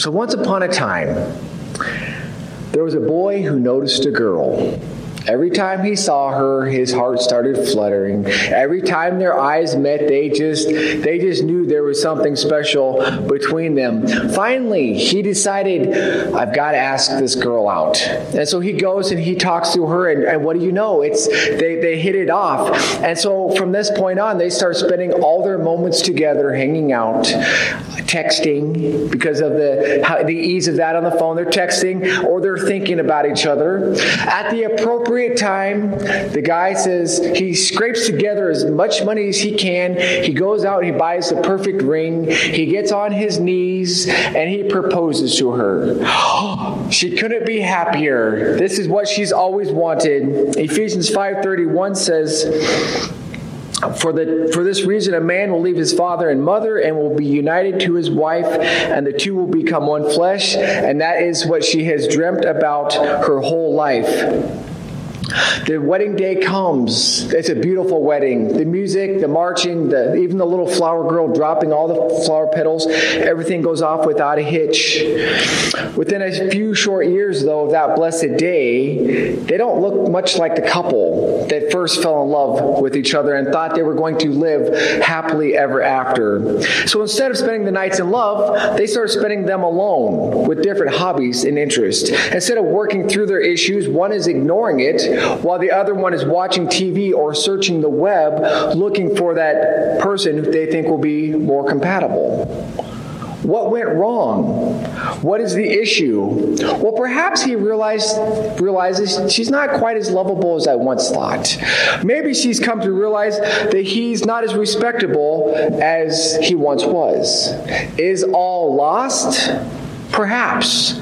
So once upon a time, there was a boy who noticed a girl. Every time he saw her, his heart started fluttering. Every time their eyes met, they just they just knew there was something special between them. Finally, he decided, I've got to ask this girl out. And so he goes and he talks to her, and, and what do you know? It's they, they hit it off. And so from this point on, they start spending all their moments together, hanging out, texting because of the how, the ease of that on the phone. They're texting or they're thinking about each other. At the appropriate appropriate time, the guy says he scrapes together as much money as he can. He goes out he buys the perfect ring. He gets on his knees and he proposes to her. she couldn't be happier. This is what she's always wanted. Ephesians 5:31 says, for, the, for this reason, a man will leave his father and mother and will be united to his wife, and the two will become one flesh. And that is what she has dreamt about her whole life. The wedding day comes. It's a beautiful wedding. The music, the marching, the, even the little flower girl dropping all the flower petals, everything goes off without a hitch. Within a few short years, though, of that blessed day, they don't look much like the couple that first fell in love with each other and thought they were going to live happily ever after. So instead of spending the nights in love, they start spending them alone with different hobbies and interests. Instead of working through their issues, one is ignoring it while the other one is watching TV or searching the web looking for that person they think will be more compatible. What went wrong? What is the issue? Well, perhaps he realized realizes she's not quite as lovable as I once thought. Maybe she's come to realize that he's not as respectable as he once was. Is all lost? Perhaps.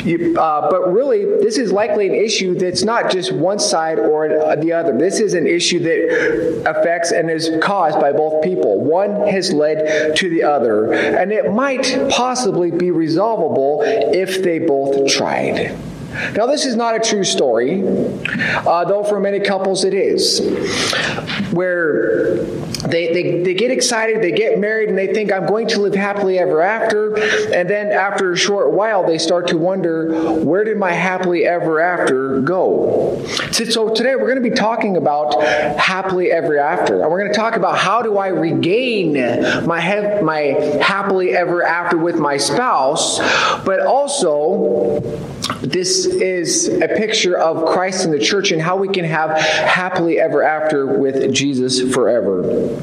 Uh, but really, this is likely an issue that's not just one side or the other. This is an issue that affects and is caused by both people. One has led to the other, and it might possibly be resolvable if they both tried. Now, this is not a true story, uh, though for many couples it is, where they, they, they get excited, they get married, and they think, I'm going to live happily ever after. And then after a short while, they start to wonder, where did my happily ever after go? So today we're going to be talking about happily ever after. And we're going to talk about how do I regain my, my happily ever after with my spouse, but also this is a picture of Christ and the church and how we can have happily ever after with Jesus forever.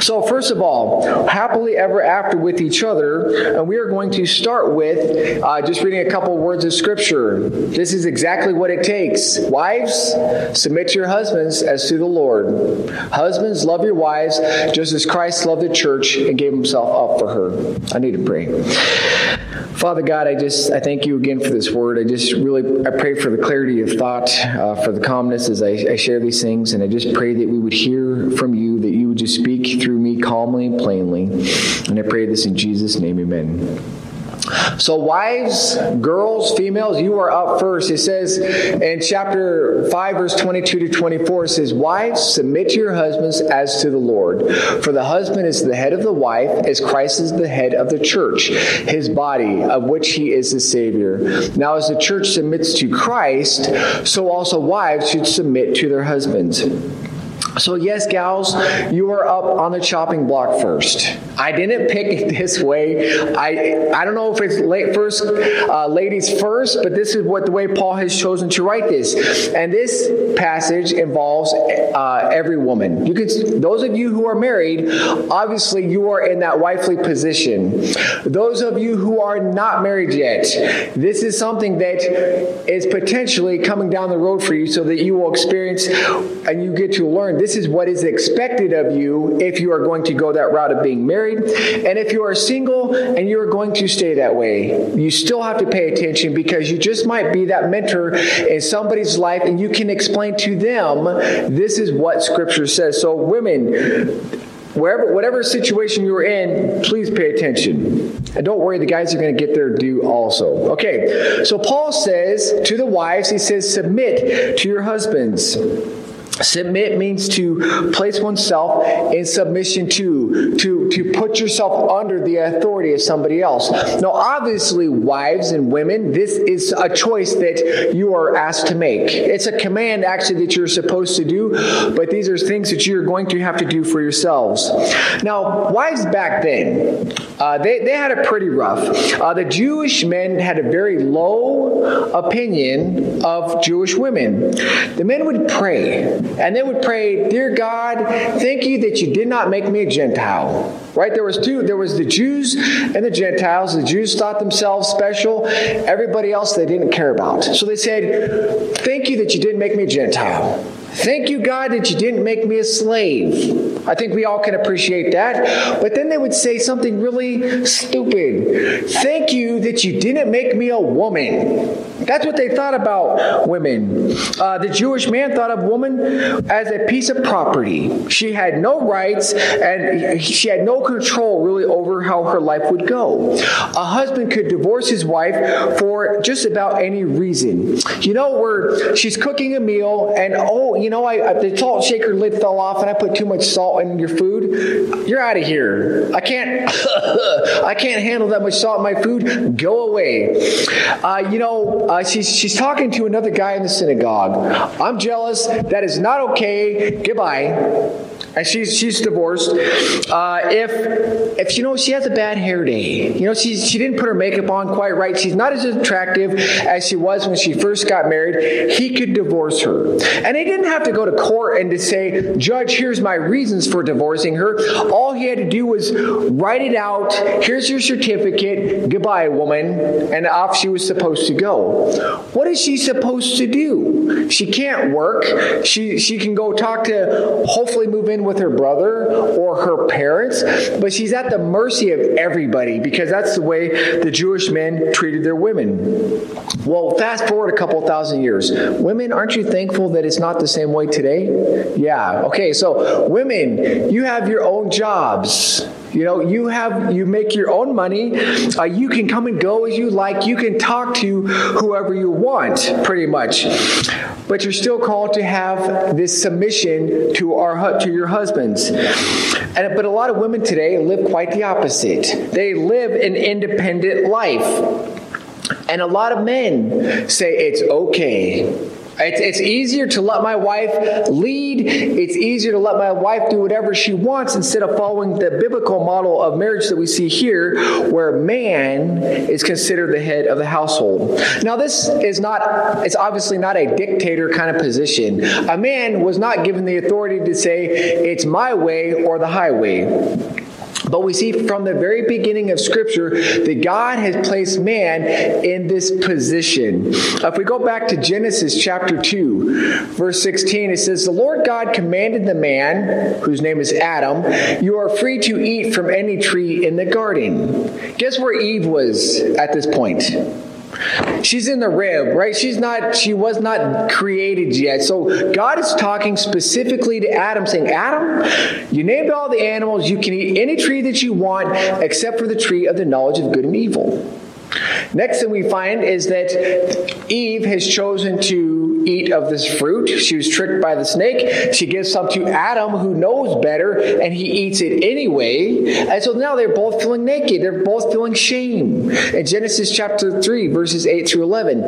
So, first of all, happily ever after with each other, and we are going to start with uh, just reading a couple words of scripture. This is exactly what it takes. Wives, submit to your husbands as to the Lord. Husbands, love your wives just as Christ loved the church and gave himself up for her. I need to pray. Father God, I just I thank you again for this word. I just really I pray for the clarity of thought, uh, for the calmness as I, I share these things, and I just pray that we would hear from you, that you would just speak through me calmly and plainly. And I pray this in Jesus' name, Amen. So, wives, girls, females, you are up first. It says in chapter 5, verse 22 to 24, it says, Wives, submit to your husbands as to the Lord. For the husband is the head of the wife, as Christ is the head of the church, his body, of which he is the Savior. Now, as the church submits to Christ, so also wives should submit to their husbands. So, yes, gals, you are up on the chopping block first. I didn't pick it this way. I, I don't know if it's late first, uh, ladies first, but this is what the way Paul has chosen to write this. And this passage involves uh, every woman. You can, those of you who are married, obviously you are in that wifely position. Those of you who are not married yet, this is something that is potentially coming down the road for you so that you will experience and you get to learn this is what is expected of you if you are going to go that route of being married. And if you are single and you are going to stay that way, you still have to pay attention because you just might be that mentor in somebody's life and you can explain to them this is what Scripture says. So, women, wherever whatever situation you're in please pay attention. And don't worry the guys are going to get their due also. Okay so paul says to the wives he says submit to your husbands. Submit means to place oneself in submission to, to, to put yourself under the authority of somebody else. Now, obviously, wives and women, this is a choice that you are asked to make. It's a command, actually, that you're supposed to do, but these are things that you're going to have to do for yourselves. Now, wives back then, uh, they, they had it pretty rough. Uh, the Jewish men had a very low opinion of Jewish women. The men would pray, and they would pray, Dear God, thank you that you did not make me a Gentile. Right? There was two. There was the Jews and the Gentiles. The Jews thought themselves special. Everybody else they didn't care about. So they said, Thank you that you didn't make me a Gentile. Thank you, God, that you didn't make me a slave. I think we all can appreciate that. But then they would say something really stupid. Thank you that you didn't make me a woman. That's what they thought about women. Uh, the Jewish man thought of woman as a piece of property. She had no rights and she had no control really over how her life would go. A husband could divorce his wife for just about any reason. You know, where she's cooking a meal and, oh, you know, I, the salt shaker lid fell off and I put too much salt in your food. You're out of here. I can't, I can't handle that much salt in my food. Go away. Uh, you know, uh, she's, she's talking to another guy in the synagogue. I'm jealous. That is not okay. Goodbye and she's she's divorced. Uh, if if you know she has a bad hair day, you know she she didn't put her makeup on quite right. She's not as attractive as she was when she first got married. He could divorce her, and he didn't have to go to court and to say, "Judge, here's my reasons for divorcing her." All he had to do was write it out. Here's your certificate. Goodbye, woman, and off she was supposed to go. What is she supposed to do? She can't work. She she can go talk to hopefully move in with her brother or her parents, but she's at the mercy of everybody because that's the way the Jewish men treated their women. Well, fast forward a couple thousand years. Women, aren't you thankful that it's not the same way today? Yeah. Okay, so women, you have your own jobs. You know, you have you make your own money. Uh, you can come and go as you like. You can talk to whoever you want, pretty much. But you're still called to have this submission to our to your husbands. And but a lot of women today live quite the opposite. They live an independent life. And a lot of men say it's okay it's, it's easier to let my wife lead. It's easier to let my wife do whatever she wants instead of following the biblical model of marriage that we see here, where man is considered the head of the household. Now, this is not, it's obviously not a dictator kind of position. A man was not given the authority to say, it's my way or the highway. But we see from the very beginning of Scripture that God has placed man in this position. If we go back to Genesis chapter 2, verse 16, it says, The Lord God commanded the man, whose name is Adam, You are free to eat from any tree in the garden. Guess where Eve was at this point? She's in the rib, right? She's not, she was not created yet. So God is talking specifically to Adam, saying, Adam, you named all the animals. You can eat any tree that you want except for the tree of the knowledge of good and evil. Next thing we find is that Eve has chosen to eat of this fruit. She was tricked by the snake. She gives some to Adam, who knows better, and he eats it anyway. And so now they're both feeling naked. They're both feeling shame. In Genesis chapter 3, verses 8 through 11.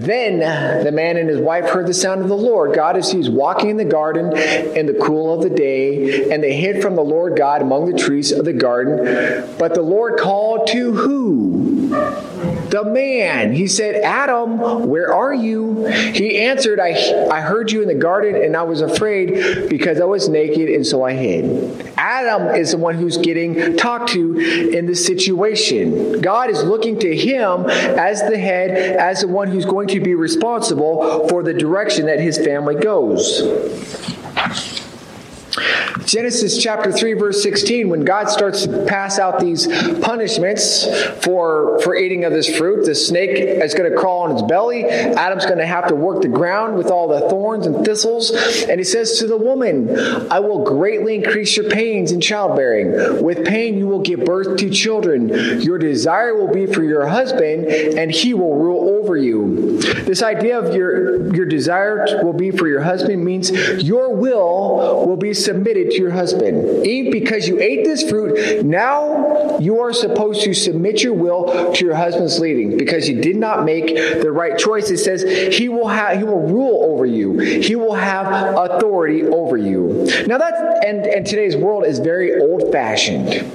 Then the man and his wife heard the sound of the Lord God as he was walking in the garden in the cool of the day, and they hid from the Lord God among the trees of the garden. But the Lord called to who? The man. He said, Adam, where are you? He answered, I, I heard you in the garden and I was afraid because I was naked and so I hid. Adam is the one who's getting talked to in this situation. God is looking to him as the head, as the one who's going to be responsible for the direction that his family goes. Genesis chapter 3 verse 16 when God starts to pass out these punishments for for eating of this fruit the snake is going to crawl on its belly Adam's going to have to work the ground with all the thorns and thistles and he says to the woman I will greatly increase your pains in childbearing. With pain you will give birth to children. Your desire will be for your husband and he will rule over you. This idea of your your desire will be for your husband means your will will be submitted to your husband. Eve, because you ate this fruit, now you are supposed to submit your will to your husband's leading. Because you did not make the right choice, it says he will have he will rule over you. He will have authority over you. Now that's and, and today's world is very old-fashioned.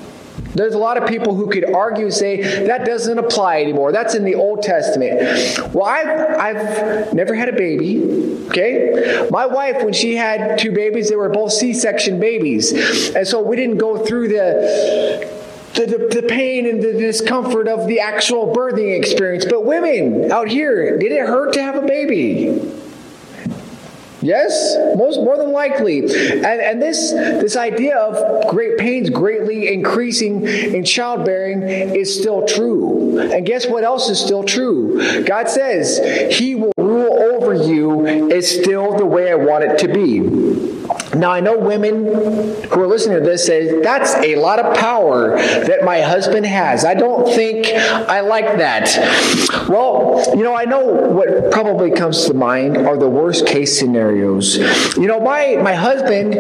There's a lot of people who could argue say that doesn't apply anymore. That's in the Old Testament. Well, I've, I've never had a baby, okay? My wife, when she had two babies, they were both C section babies. And so we didn't go through the the, the, the, pain and the discomfort of the actual birthing experience. But women out here, did it hurt to have a baby? Yes, most more than likely. And, and this this idea of great pains greatly increasing in childbearing is still true. And guess what else is still true? God says he will rule over you is still the way I want it to be. Now, I know women who are listening to this say, that's a lot of power that my husband has. I don't think I like that. Well, you know, I know what probably comes to mind are the worst case scenarios. You know, my, my husband,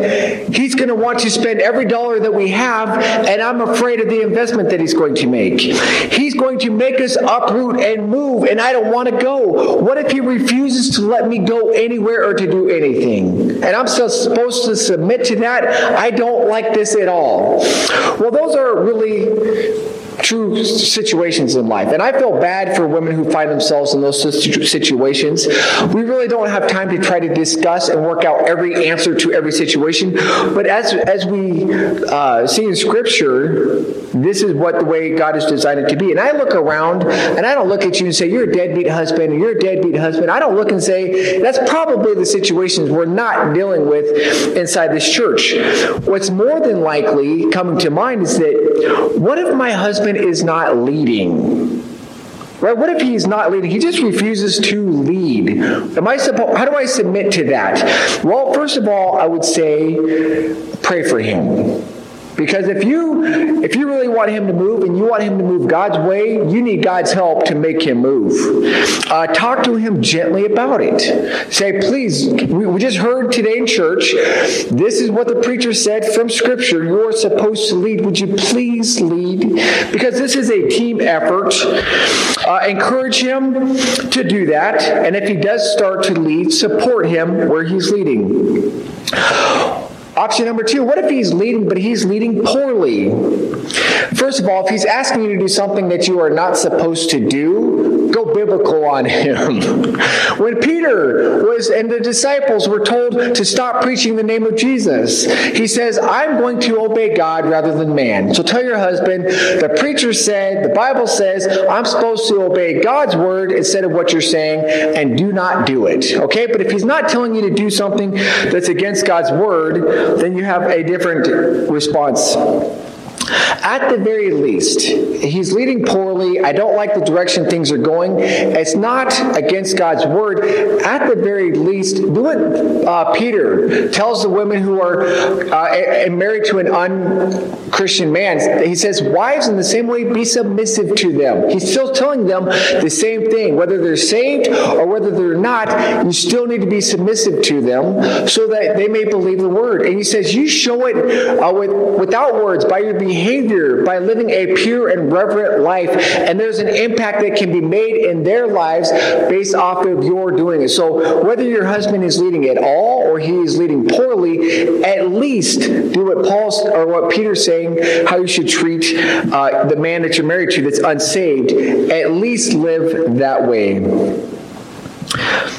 he's going to want to spend every dollar that we have, and I'm afraid of the investment that he's going to make. He's going to make us uproot and move, and I don't want to go. What if he refuses to let me go anywhere or to do anything? And I'm still supposed to submit to that. I don't like this at all. Well, those are really true situations in life. And I feel bad for women who find themselves in those situations. We really don't have time to try to discuss and work out every answer to every situation. But as, as we uh, see in Scripture, this is what the way God has designed it to be. And I look around and I don't look at you and say, You're a deadbeat husband, and you're a deadbeat husband. I don't look and say, That's probably the situations we're not dealing with inside this church. What's more than likely coming to mind is that what if my husband is not leading? Right? What if he's not leading? He just refuses to lead. Am I supposed? How do I submit to that? Well, first of all, I would say pray for him. Because if you if you really want him to move and you want him to move God's way, you need God's help to make him move. Uh, talk to him gently about it. Say, please, we, we just heard today in church, this is what the preacher said from Scripture. You're supposed to lead. Would you please lead? Because this is a team effort. Uh, encourage him to do that. And if he does start to lead, support him where he's leading. Option number two, what if he's leading, but he's leading poorly? First of all, if he's asking you to do something that you are not supposed to do, go biblical on him. when Peter was and the disciples were told to stop preaching the name of Jesus, he says, I'm going to obey God rather than man. So tell your husband, the preacher said, the Bible says, I'm supposed to obey God's word instead of what you're saying, and do not do it. Okay? But if he's not telling you to do something that's against God's word, then you have a different response. At the very least, he's leading poorly. I don't like the direction things are going. It's not against God's word. At the very least, do what uh, Peter tells the women who are uh, married to an unchristian man. He says, Wives, in the same way, be submissive to them. He's still telling them the same thing. Whether they're saved or whether they're not, you still need to be submissive to them so that they may believe the word. And he says, You show it uh, with, without words by your behavior behavior by living a pure and reverent life. And there's an impact that can be made in their lives based off of your doing it. So whether your husband is leading at all or he is leading poorly, at least do what Paul's or what Peter's saying, how you should treat uh, the man that you're married to that's unsaved. At least live that way.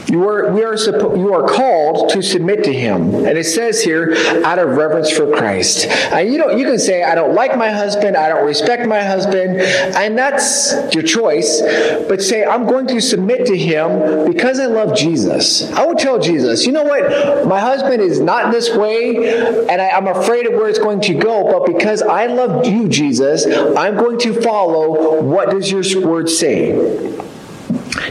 You are, we are, you are called to submit to him. And it says here, out of reverence for Christ. And you, don't, you can say, I don't like my husband, I don't respect my husband, and that's your choice. But say, I'm going to submit to him because I love Jesus. I would tell Jesus, you know what? My husband is not this way, and I, I'm afraid of where it's going to go, but because I love you, Jesus, I'm going to follow what does your word say.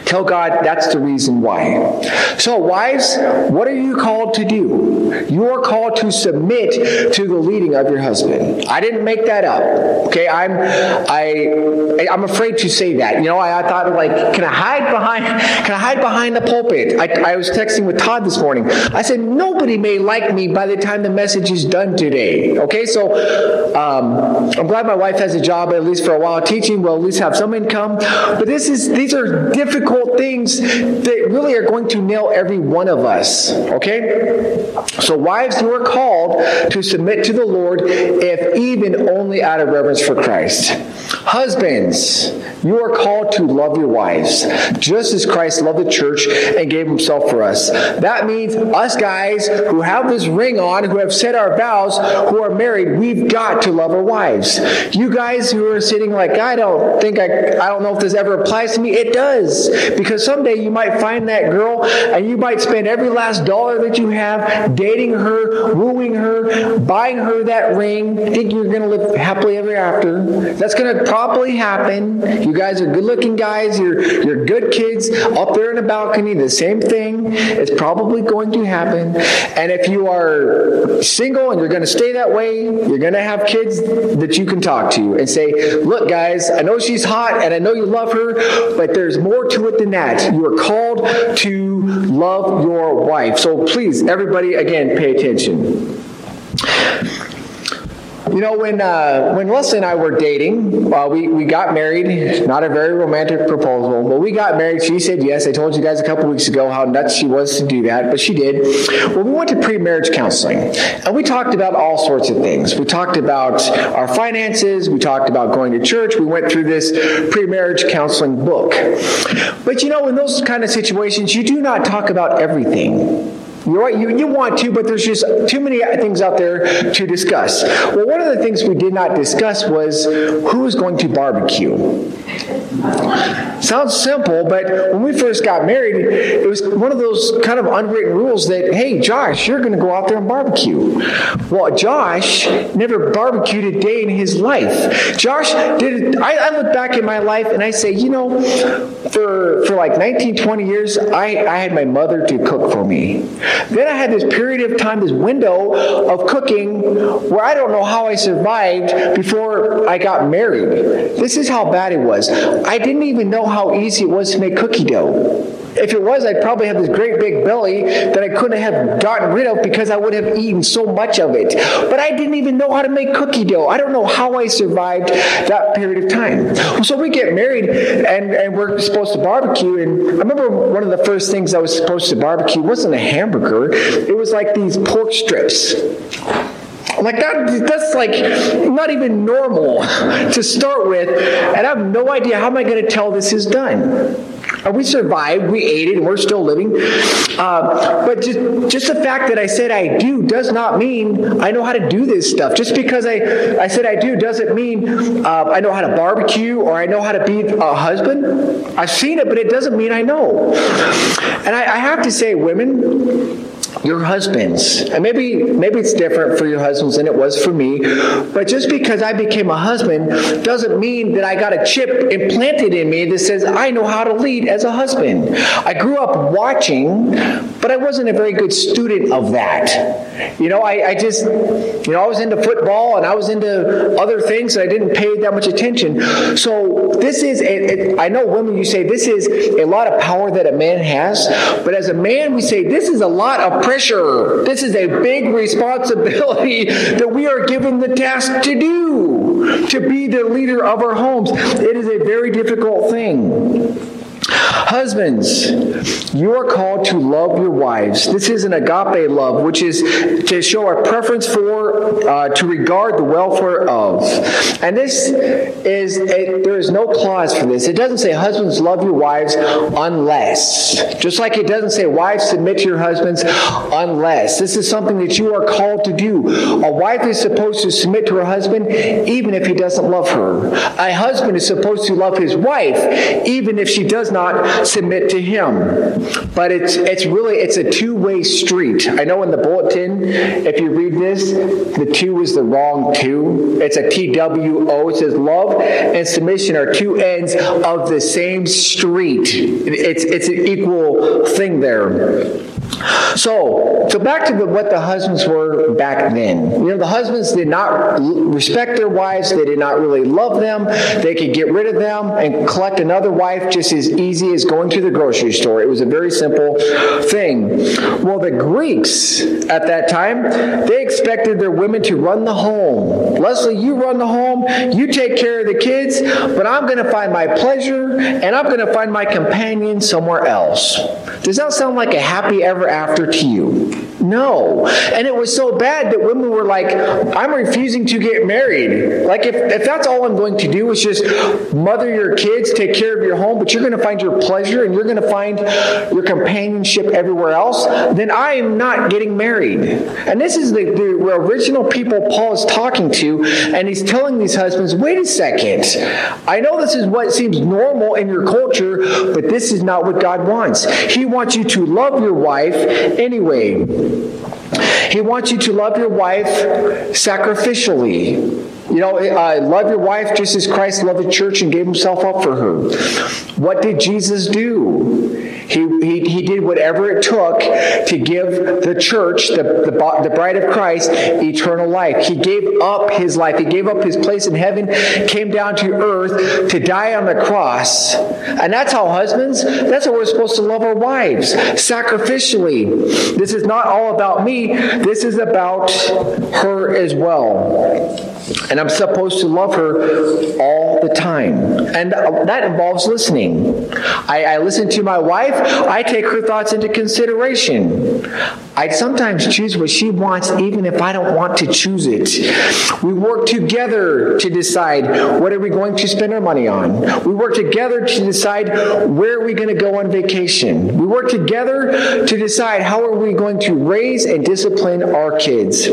Tell God that's the reason why. So, wives, what are you called to do? You are called to submit to the leading of your husband. I didn't make that up. Okay, I'm I I'm afraid to say that. You know, I, I thought like, can I hide behind can I hide behind the pulpit? I, I was texting with Todd this morning. I said nobody may like me by the time the message is done today. Okay, so um, I'm glad my wife has a job at least for a while teaching. We'll at least have some income. But this is these are difficult things that really are going to nail every one of us. Okay? So, wives, you are called to submit to the Lord, if even only out of reverence for Christ. Husbands, you are called to love your wives, just as Christ loved the church and gave himself for us. That means us guys who have this ring on, who have said our vows, who are married, we've got to love our wives. You guys who are sitting like, I don't think I, I don't know if this ever applies to me. It does. Because someday you might find that girl and you might spend every last dollar that you have dating her, wooing her, buying her that ring, think you're going to live happily ever after. That's going to probably happen. You guys are good looking guys. You're, you're good kids up there in the balcony. The same thing is probably going to happen. And if you are single and you're going to stay that way, you're going to have kids that you can talk to and say, look, guys, I know she's hot and I know you love her, but there's more to it than that. You are called to love your wife. So please, everybody, again, pay attention. You know, when uh, when Leslie and I were dating, uh, we, we got married. Not a very romantic proposal, but we got married. She said yes. I told you guys a couple weeks ago how nuts she was to do that, but she did. Well, we went to pre-marriage counseling, and we talked about all sorts of things. We talked about our finances. We talked about going to church. We went through this pre-marriage counseling book. But you know, in those kind of situations, you do not talk about everything. You're you, you want to, but there's just too many things out there to discuss. Well, one of the things we did not discuss was who is going to barbecue. Sounds simple, but when we first got married, it was one of those kind of unwritten rules that, hey, Josh, you're going to go out there and barbecue. Well, Josh never barbecued a day in his life. Josh did. I, I look back in my life and I say, you know, for for like 19, 20 years, I, I had my mother to cook for me. Then I had this period of time, this window of cooking where I don't know how I survived before I got married. This is how bad it was. I didn't even know how easy it was to make cookie dough. If it was, I'd probably have this great big belly that I couldn't have gotten rid of because I would have eaten so much of it. But I didn't even know how to make cookie dough. I don't know how I survived that period of time. So we get married and, and we're supposed to barbecue. And I remember one of the first things I was supposed to barbecue wasn't a hamburger, it was like these pork strips. Like that, that's like not even normal to start with, and I have no idea how am I going to tell this is done. And we survived, we ate it, and we're still living. Uh, but just, just the fact that I said I do does not mean I know how to do this stuff. Just because I, I said I do doesn't mean uh, I know how to barbecue or I know how to be a husband. I've seen it, but it doesn't mean I know. And I, I have to say, women, your husbands. And maybe maybe it's different for your husbands than it was for me but just because i became a husband doesn't mean that i got a chip implanted in me that says i know how to lead as a husband. I grew up watching but i wasn't a very good student of that you know i, I just you know i was into football and i was into other things and i didn't pay that much attention so this is a, a, I know women you say this is a lot of power that a man has but as a man we say this is a lot of pressure. This is a big responsibility that we are given the task to do, to be the leader of our homes. It is a very difficult thing. Husbands, you are called to love your wives. This is an agape love, which is to show our preference for, uh, to regard the welfare of. And this is, a, there is no clause for this. It doesn't say husbands love your wives unless. Just like it doesn't say wives submit to your husbands unless. This is something that you are called to do. A wife is supposed to submit to her husband even if he doesn't love her. A husband is supposed to love his wife even if she does not not submit to him. But it's it's really it's a two-way street. I know in the bulletin, if you read this, the two is the wrong two. It's a T W O. It says love and submission are two ends of the same street. It's it's an equal thing there. So, so back to the, what the husbands were back then. You know, the husbands did not respect their wives. They did not really love them. They could get rid of them and collect another wife just as easy as going to the grocery store. It was a very simple thing. Well, the Greeks at that time, they expected their women to run the home. Leslie, you run the home. You take care of the kids, but I'm going to find my pleasure and I'm going to find my companion somewhere else. Does that sound like a happy ever after to you? No. And it was so bad that women were like, I'm refusing to get married. Like, if, if that's all I'm going to do is just mother your kids, take care of your home, but you're going to find your pleasure and you're going to find your companionship everywhere else, then I am not getting married. And this is the, the original people Paul is talking to, and he's telling these husbands, wait a second. I know this is what seems normal in your culture, but this is not what God wants. He wants you to love your wife anyway. He wants you to love your wife sacrificially. You know, uh, love your wife just as Christ loved the church and gave himself up for her. What did Jesus do? He, he, he did whatever it took to give the church, the, the, the bride of Christ, eternal life. He gave up his life. He gave up his place in heaven, came down to earth to die on the cross. And that's how husbands, that's how we're supposed to love our wives, sacrificially. This is not all about me, this is about her as well. And I'm supposed to love her all the time. And that involves listening. I, I listen to my wife, I take her thoughts into consideration. I sometimes choose what she wants, even if I don't want to choose it. We work together to decide what are we going to spend our money on. We work together to decide where are we going to go on vacation. We work together to decide how are we going to raise and discipline our kids.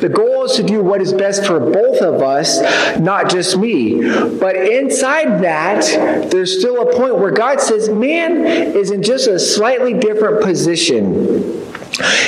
The goal is to do what is best for both of us, not just me. But inside that, there's still a point where God says, man is in just a slightly different position.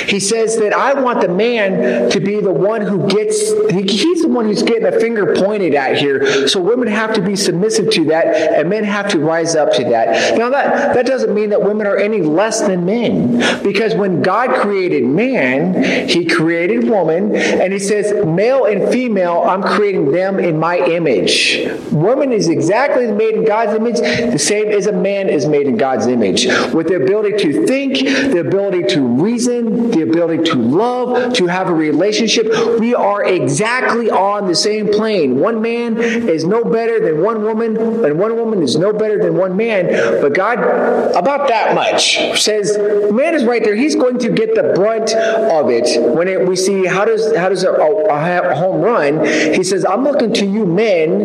He says that I want the man to be the one who gets, he's the one who's getting a finger pointed at here. So women have to be submissive to that, and men have to rise up to that. Now, that, that doesn't mean that women are any less than men, because when God created man, he created woman, and he says, male and female, I'm creating them in my image. Woman is exactly made in God's image, the same as a man is made in God's image, with the ability to think, the ability to reason the ability to love, to have a relationship. We are exactly on the same plane. One man is no better than one woman, and one woman is no better than one man. But God, about that much, says man is right there. He's going to get the brunt of it. When it, we see how does how does a, a home run, he says, "I'm looking to you men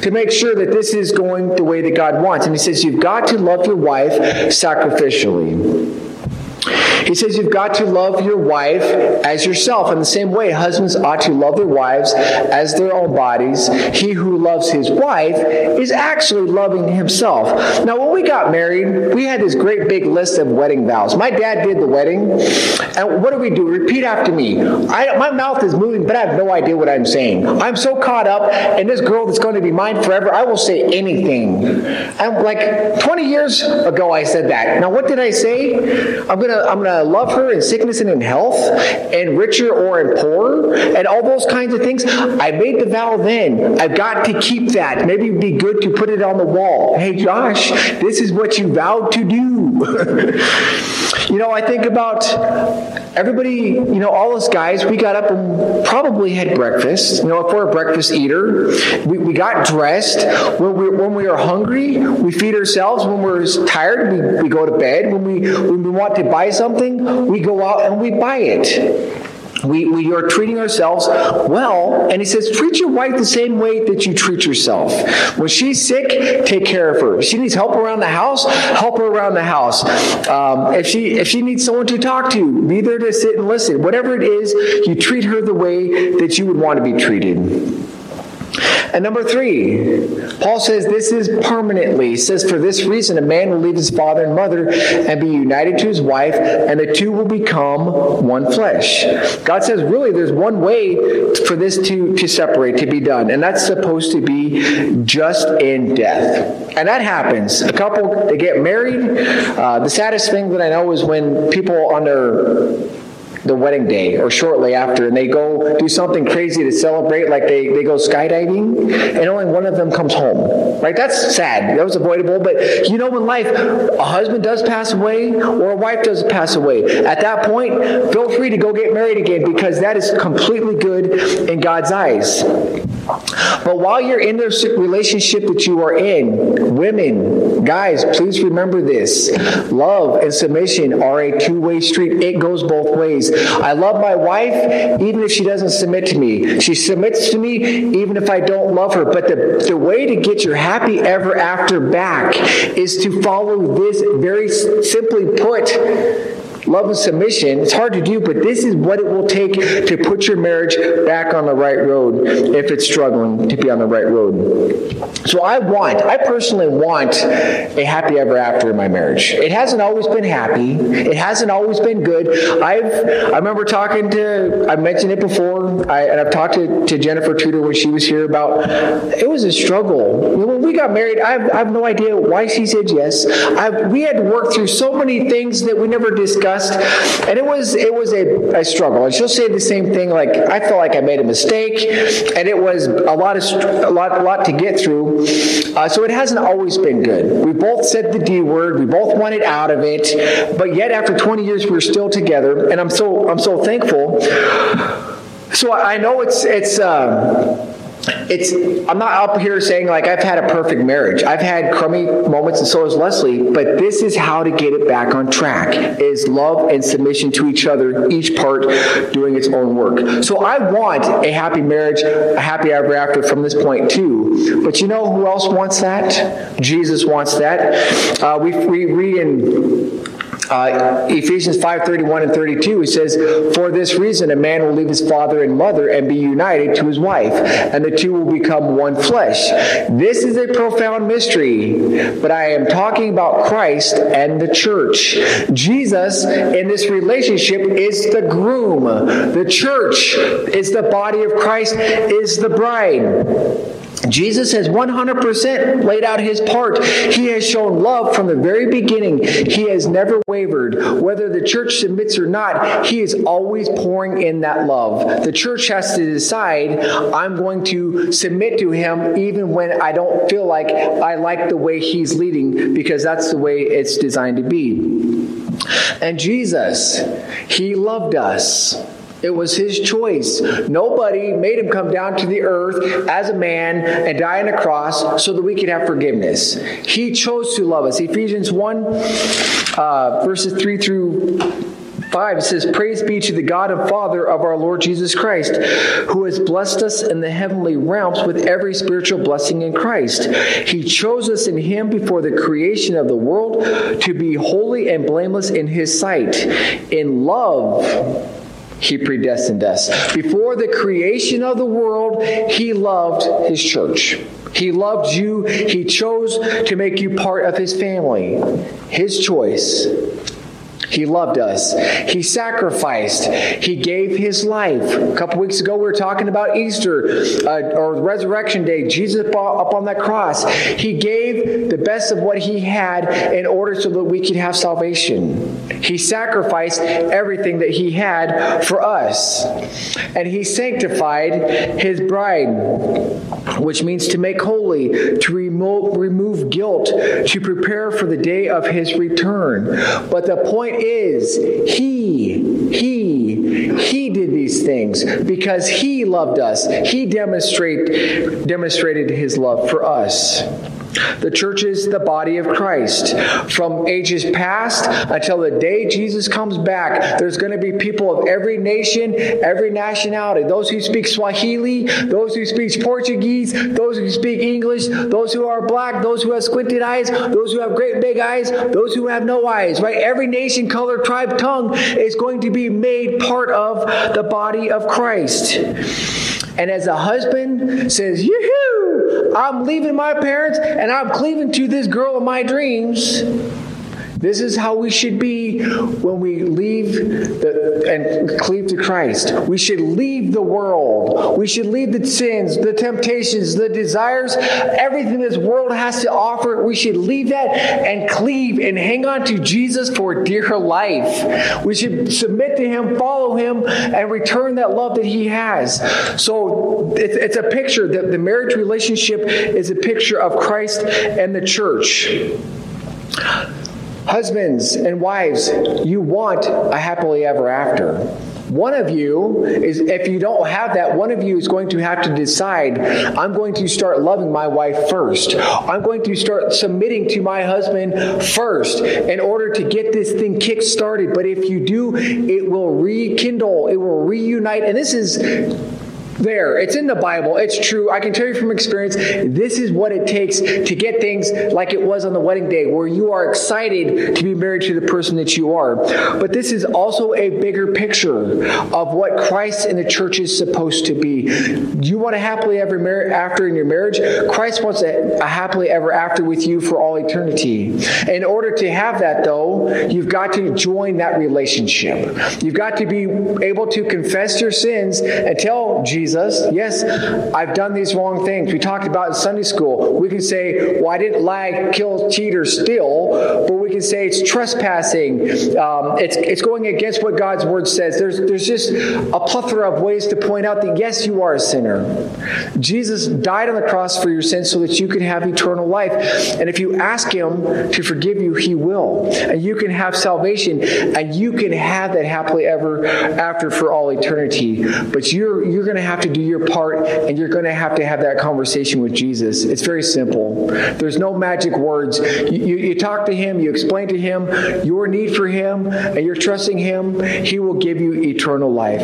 to make sure that this is going the way that God wants." And he says, "You've got to love your wife sacrificially." He says you've got to love your wife as yourself. In the same way, husbands ought to love their wives as their own bodies. He who loves his wife is actually loving himself. Now, when we got married, we had this great big list of wedding vows. My dad did the wedding. And what do we do? Repeat after me. I, my mouth is moving, but I have no idea what I'm saying. I'm so caught up in this girl that's going to be mine forever, I will say anything. Like 20 years ago, I said that. Now, what did I say? I'm going to, I'm going to uh, love her in sickness and in health, and richer or in poor, and all those kinds of things. I made the vow then. I've got to keep that. Maybe it'd be good to put it on the wall. Hey, Josh, this is what you vowed to do. you know, I think about everybody, you know, all us guys, we got up and probably had breakfast. You know, if we're a breakfast eater, we, we got dressed. When we, when we are hungry, we feed ourselves. When we're tired, we, we go to bed. When we, when we want to buy something, something, we go out and we buy it. We, we are treating ourselves well. And he says, treat your wife the same way that you treat yourself. When she's sick, take care of her. If she needs help around the house, help her around the house. Um, if she if she needs someone to talk to, be there to sit and listen. Whatever it is, you treat her the way that you would want to be treated. And number three, Paul says this is permanently. He says, For this reason, a man will leave his father and mother and be united to his wife, and the two will become one flesh. God says, really, there's one way for this to, to separate, to be done, and that's supposed to be just in death. And that happens. A couple, they get married. Uh, the saddest thing that I know is when people on their the wedding day or shortly after and they go do something crazy to celebrate like they, they go skydiving and only one of them comes home. Right? That's sad. That was avoidable but you know in life a husband does pass away or a wife does pass away. At that point feel free to go get married again because that is completely good in god's eyes but while you're in this relationship that you are in women guys please remember this love and submission are a two-way street it goes both ways I love my wife even if she doesn't submit to me. She submits to me even if I don't love her. But the, the way to get your happy ever after back is to follow this very simply put love and submission. It's hard to do, but this is what it will take to put your marriage back on the right road if it's struggling to be on the right road. So I want, I personally want a happy ever after in my marriage. It hasn't always been happy. It hasn't always been good. I've, I remember talking to, I mentioned it before, I, and I've talked to, to Jennifer Tudor when she was here about, it was a struggle. When we got married, I have, I have no idea why she said yes. I, we had to work through so many things that we never discussed discussed, and it was it was a, a struggle. And she'll say the same thing. Like I felt like I made a mistake, and it was a lot of a lot a lot to get through. Uh, so it hasn't always been good. We both said the D word. We both wanted out of it, but yet after 20 years, we're still together, and I'm so I'm so thankful. So I know it's it's. Uh, it's i'm not up here saying like i've had a perfect marriage. I've had crummy moments and so has leslie but this is how to get it back on track is love and submission to each other each part doing its own work. So i want a happy marriage a happy ever after from this point too. But you know who else wants that? Jesus wants that. Uh, we, we read in uh, Ephesians 5 31 and 32, he says, For this reason, a man will leave his father and mother and be united to his wife, and the two will become one flesh. This is a profound mystery, but I am talking about Christ and the church. Jesus, in this relationship, is the groom. The church is the body of Christ, is the bride. Jesus has 100% laid out his part. He has shown love from the very beginning. He has never wavered. Whether the church submits or not, he is always pouring in that love. The church has to decide, I'm going to submit to him even when I don't feel like I like the way he's leading, because that's the way it's designed to be. And Jesus, he loved us. It was his choice. Nobody made him come down to the earth as a man and die on a cross so that we could have forgiveness. He chose to love us. Ephesians 1, uh, verses 3 through 5 says praise be to the god and father of our lord jesus christ who has blessed us in the heavenly realms with every spiritual blessing in christ he chose us in him before the creation of the world to be holy and blameless in his sight in love he predestined us. Before the creation of the world, He loved His church. He loved you. He chose to make you part of His family. His choice. He loved us. He sacrificed. He gave his life. A couple weeks ago, we were talking about Easter uh, or Resurrection Day. Jesus up on that cross. He gave the best of what he had in order so that we could have salvation. He sacrificed everything that he had for us. And he sanctified his bride, which means to make holy, to remove, remove guilt, to prepare for the day of his return. But the point is, He, He, He did these things because He loved us. He demonstrate, demonstrated His love for us. The church is the body of Christ. From ages past until the day Jesus comes back, there's going to be people of every nation, every nationality. Those who speak Swahili, those who speak Portuguese, those who speak English, those who are black, those who have squinted eyes, those who have great big eyes, those who have no eyes, right? Every nation, color, tribe, tongue is going to be made part of the body of Christ. And as a husband says, Yoo-hoo! I'm leaving my parents and I'm cleaving to this girl of my dreams. This is how we should be when we leave the, and cleave to Christ. We should leave the world. We should leave the sins, the temptations, the desires, everything this world has to offer. We should leave that and cleave and hang on to Jesus for dear life. We should submit to Him, follow Him, and return that love that He has. So it's, it's a picture that the marriage relationship is a picture of Christ and the church. Husbands and wives, you want a happily ever after. One of you is, if you don't have that, one of you is going to have to decide, I'm going to start loving my wife first. I'm going to start submitting to my husband first in order to get this thing kick started. But if you do, it will rekindle, it will reunite. And this is there. It's in the Bible. It's true. I can tell you from experience, this is what it takes to get things like it was on the wedding day, where you are excited to be married to the person that you are. But this is also a bigger picture of what Christ and the church is supposed to be. You want a happily ever after in your marriage? Christ wants a, a happily ever after with you for all eternity. In order to have that, though, you've got to join that relationship. You've got to be able to confess your sins and tell Jesus Jesus. Yes, I've done these wrong things. We talked about in Sunday school. We can say, well, I didn't lie, kill, cheat, or steal, but we can say it's trespassing. Um, it's, it's going against what God's word says. There's, there's just a plethora of ways to point out that, yes, you are a sinner. Jesus died on the cross for your sins so that you can have eternal life. And if you ask Him to forgive you, He will. And you can have salvation, and you can have that happily ever after for all eternity. But you're, you're going to have have to do your part and you're going to have to have that conversation with Jesus. It's very simple. There's no magic words. You, you, you, talk to Him, you explain to Him your need for Him, and you're trusting Him, He will give you eternal life.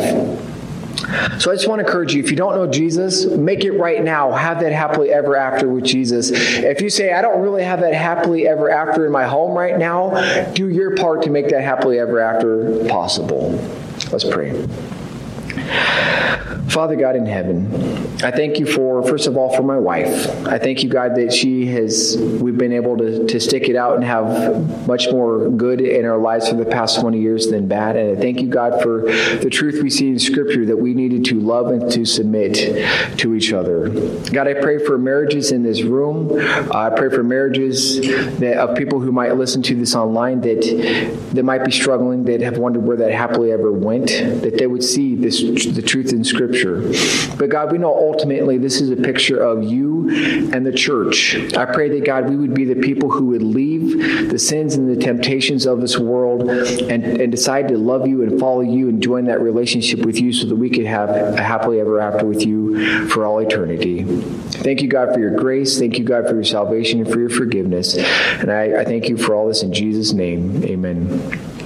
So I just want to encourage you if you don't know Jesus, make it right now. Have that happily ever after with Jesus. If you say, I don't really have that happily ever after in my home right now, do your part to make that happily ever after possible. Let's pray. Father God in heaven, I thank you for, first of all, for my wife. I thank you, God, that she has, we've been able to, to stick it out and have much more good in our lives for the past 20 years than bad. And I thank you, God, for the truth we see in Scripture that we needed to love and to submit to each other. God, I pray for marriages in this room. Uh, I pray for marriages that, of people who might listen to this online that, that might be struggling, that have wondered where that happily ever went, that they would see this the truth in Scripture. But God, we know ultimately this is a picture of you and the church. I pray that, God, we would be the people who would leave the sins and the temptations of this world and, and decide to love you and follow you and join that relationship with you so that we could have a happily ever after with you for all eternity. Thank you, God, for your grace. Thank you, God, for your salvation and for your forgiveness. And I, I thank you for all this in Jesus' name. Amen.